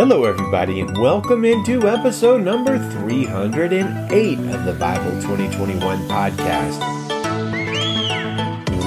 Hello, everybody, and welcome into episode number 308 of the Bible 2021 podcast.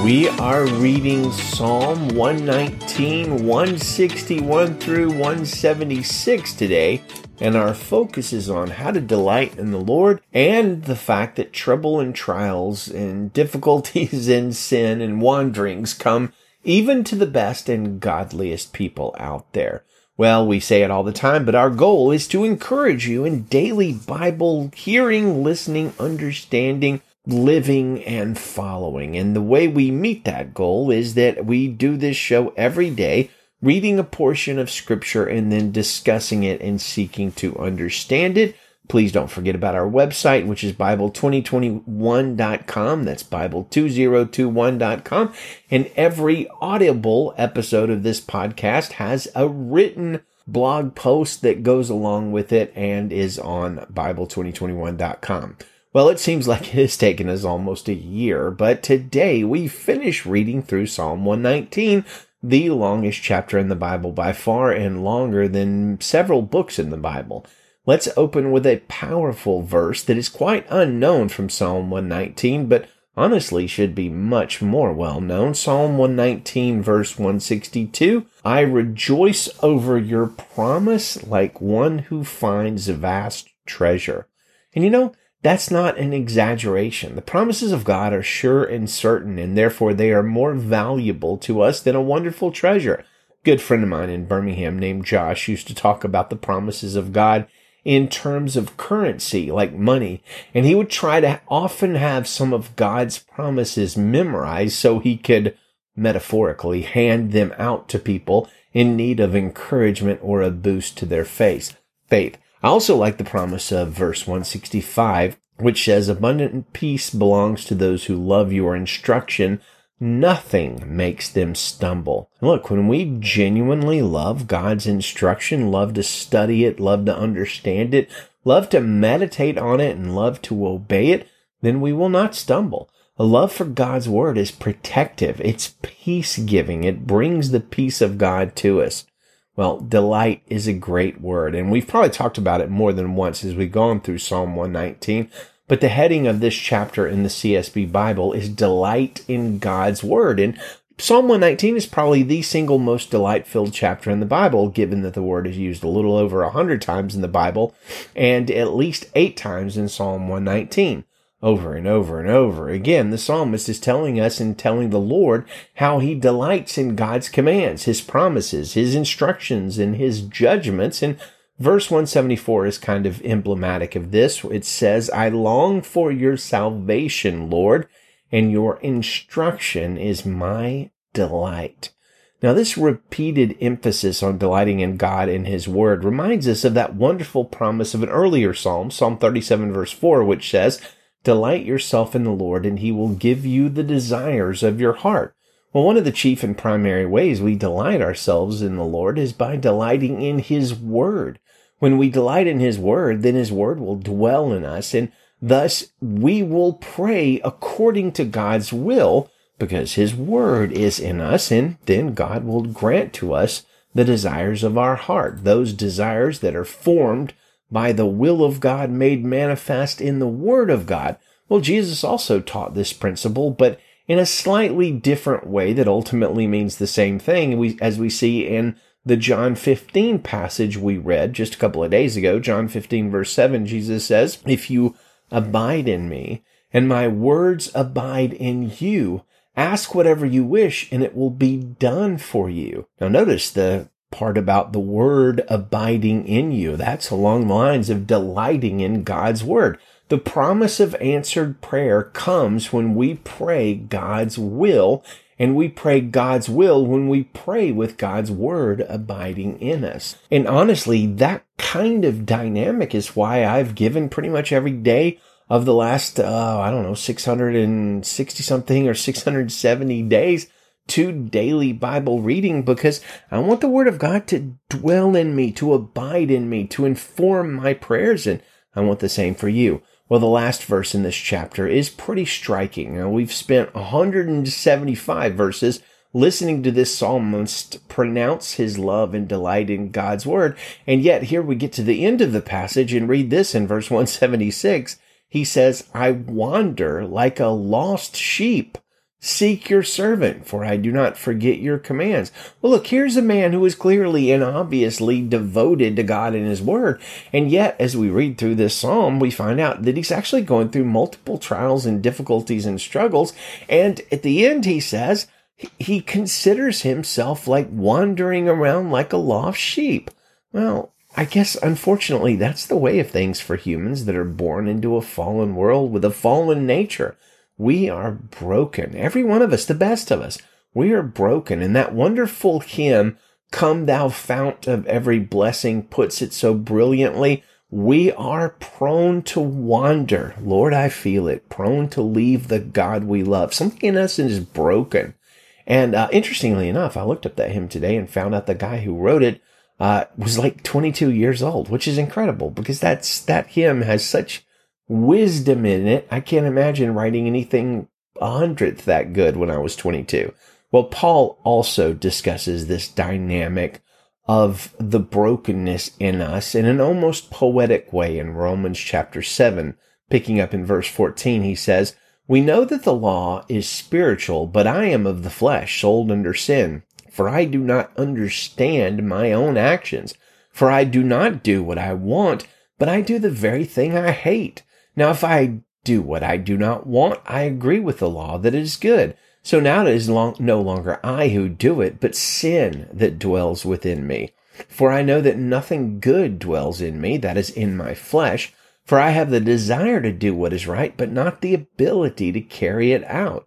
We are reading Psalm 119, 161 through 176 today, and our focus is on how to delight in the Lord and the fact that trouble and trials and difficulties and sin and wanderings come even to the best and godliest people out there. Well, we say it all the time, but our goal is to encourage you in daily Bible hearing, listening, understanding, living, and following. And the way we meet that goal is that we do this show every day, reading a portion of scripture and then discussing it and seeking to understand it Please don't forget about our website, which is Bible2021.com. That's Bible2021.com. And every audible episode of this podcast has a written blog post that goes along with it and is on Bible2021.com. Well, it seems like it has taken us almost a year, but today we finish reading through Psalm 119, the longest chapter in the Bible by far and longer than several books in the Bible. Let's open with a powerful verse that is quite unknown from Psalm 119, but honestly should be much more well known. Psalm 119 verse 162. I rejoice over your promise like one who finds a vast treasure. And you know, that's not an exaggeration. The promises of God are sure and certain, and therefore they are more valuable to us than a wonderful treasure. A good friend of mine in Birmingham named Josh used to talk about the promises of God in terms of currency, like money. And he would try to often have some of God's promises memorized so he could metaphorically hand them out to people in need of encouragement or a boost to their faith. Faith. I also like the promise of verse 165, which says, abundant peace belongs to those who love your instruction Nothing makes them stumble. Look, when we genuinely love God's instruction, love to study it, love to understand it, love to meditate on it, and love to obey it, then we will not stumble. A love for God's word is protective. It's peace giving. It brings the peace of God to us. Well, delight is a great word, and we've probably talked about it more than once as we've gone through Psalm 119. But the heading of this chapter in the CSB Bible is delight in God's word. And Psalm 119 is probably the single most delight filled chapter in the Bible, given that the word is used a little over a hundred times in the Bible and at least eight times in Psalm 119. Over and over and over again, the psalmist is telling us and telling the Lord how he delights in God's commands, his promises, his instructions, and his judgments, and Verse 174 is kind of emblematic of this. It says, I long for your salvation, Lord, and your instruction is my delight. Now, this repeated emphasis on delighting in God and His Word reminds us of that wonderful promise of an earlier psalm, Psalm 37 verse 4, which says, Delight yourself in the Lord, and He will give you the desires of your heart. Well, one of the chief and primary ways we delight ourselves in the Lord is by delighting in His Word. When we delight in His Word, then His Word will dwell in us, and thus we will pray according to God's will, because His Word is in us, and then God will grant to us the desires of our heart, those desires that are formed by the will of God made manifest in the Word of God. Well, Jesus also taught this principle, but in a slightly different way that ultimately means the same thing as we see in the John 15 passage we read just a couple of days ago. John 15 verse 7, Jesus says, If you abide in me and my words abide in you, ask whatever you wish and it will be done for you. Now notice the part about the word abiding in you. That's along the lines of delighting in God's word. The promise of answered prayer comes when we pray God's will, and we pray God's will when we pray with God's word abiding in us. And honestly, that kind of dynamic is why I've given pretty much every day of the last, uh, I don't know, 660 something or 670 days to daily Bible reading because I want the Word of God to dwell in me, to abide in me, to inform my prayers. And I want the same for you. Well, the last verse in this chapter is pretty striking. We've spent 175 verses listening to this psalmist pronounce his love and delight in God's word. And yet here we get to the end of the passage and read this in verse 176. He says, I wander like a lost sheep. Seek your servant, for I do not forget your commands. Well, look, here's a man who is clearly and obviously devoted to God and his word. And yet, as we read through this psalm, we find out that he's actually going through multiple trials and difficulties and struggles. And at the end, he says, he considers himself like wandering around like a lost sheep. Well, I guess unfortunately that's the way of things for humans that are born into a fallen world with a fallen nature. We are broken. Every one of us, the best of us, we are broken. And that wonderful hymn, Come Thou Fount of Every Blessing, puts it so brilliantly. We are prone to wander. Lord, I feel it. Prone to leave the God we love. Something in us is broken. And uh, interestingly enough, I looked up that hymn today and found out the guy who wrote it uh, was like 22 years old, which is incredible because that's that hymn has such wisdom in it. I can't imagine writing anything a hundredth that good when I was 22. Well, Paul also discusses this dynamic of the brokenness in us in an almost poetic way in Romans chapter 7. Picking up in verse 14, he says, we know that the law is spiritual, but I am of the flesh, sold under sin. For I do not understand my own actions. For I do not do what I want, but I do the very thing I hate. Now, if I do what I do not want, I agree with the law that it is good. So now it is long, no longer I who do it, but sin that dwells within me. For I know that nothing good dwells in me, that is in my flesh. For I have the desire to do what is right, but not the ability to carry it out.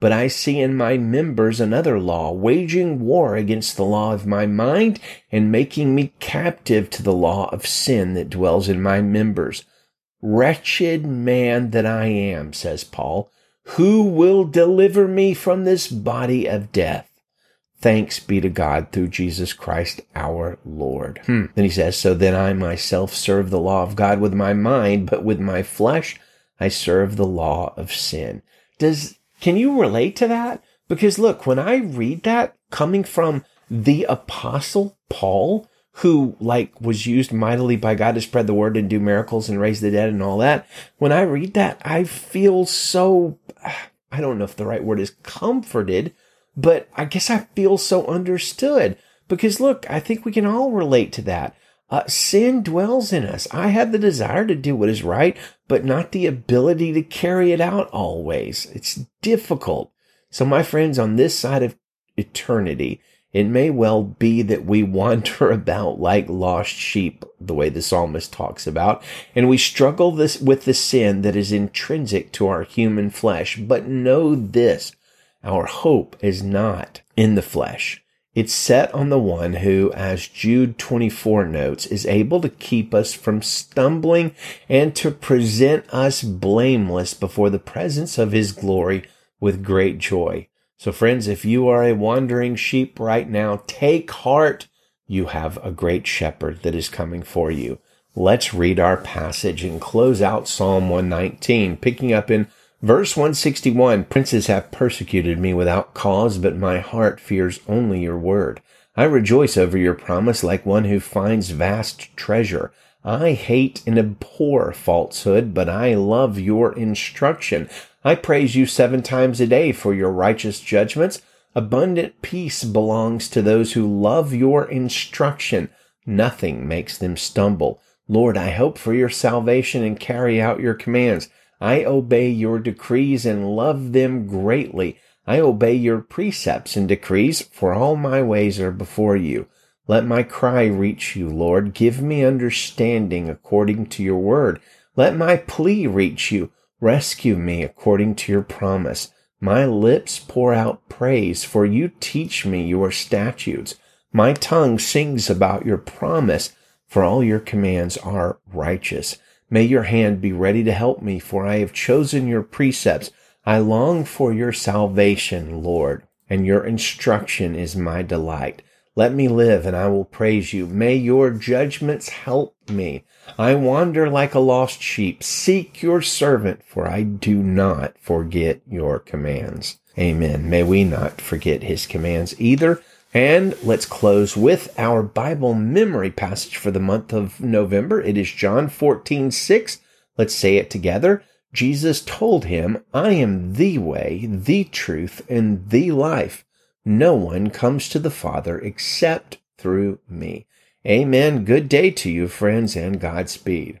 But I see in my members another law, waging war against the law of my mind and making me captive to the law of sin that dwells in my members. Wretched man that I am, says Paul, who will deliver me from this body of death? Thanks be to God through Jesus Christ our Lord. Hmm. Then he says, So then I myself serve the law of God with my mind, but with my flesh I serve the law of sin. Does can you relate to that? Because look, when I read that coming from the apostle Paul, who like was used mightily by God to spread the word and do miracles and raise the dead and all that. When I read that, I feel so, I don't know if the right word is comforted, but I guess I feel so understood because look, I think we can all relate to that. Uh, sin dwells in us. I have the desire to do what is right, but not the ability to carry it out always. It's difficult. So my friends, on this side of eternity, it may well be that we wander about like lost sheep, the way the psalmist talks about, and we struggle this with the sin that is intrinsic to our human flesh. But know this, our hope is not in the flesh. It's set on the one who, as Jude 24 notes, is able to keep us from stumbling and to present us blameless before the presence of his glory with great joy. So friends, if you are a wandering sheep right now, take heart. You have a great shepherd that is coming for you. Let's read our passage and close out Psalm 119, picking up in Verse 161 Princes have persecuted me without cause, but my heart fears only your word. I rejoice over your promise like one who finds vast treasure. I hate and abhor falsehood, but I love your instruction. I praise you seven times a day for your righteous judgments. Abundant peace belongs to those who love your instruction. Nothing makes them stumble. Lord, I hope for your salvation and carry out your commands. I obey your decrees and love them greatly. I obey your precepts and decrees, for all my ways are before you. Let my cry reach you, Lord. Give me understanding according to your word. Let my plea reach you. Rescue me according to your promise. My lips pour out praise, for you teach me your statutes. My tongue sings about your promise for all your commands are righteous. May your hand be ready to help me, for I have chosen your precepts. I long for your salvation, Lord, and your instruction is my delight. Let me live and I will praise you. May your judgments help me. I wander like a lost sheep. Seek your servant, for I do not forget your commands. Amen. May we not forget his commands either. And let's close with our Bible memory passage for the month of November. It is John 14, 6. Let's say it together. Jesus told him, I am the way, the truth, and the life. No one comes to the Father except through me. Amen. Good day to you, friends, and Godspeed.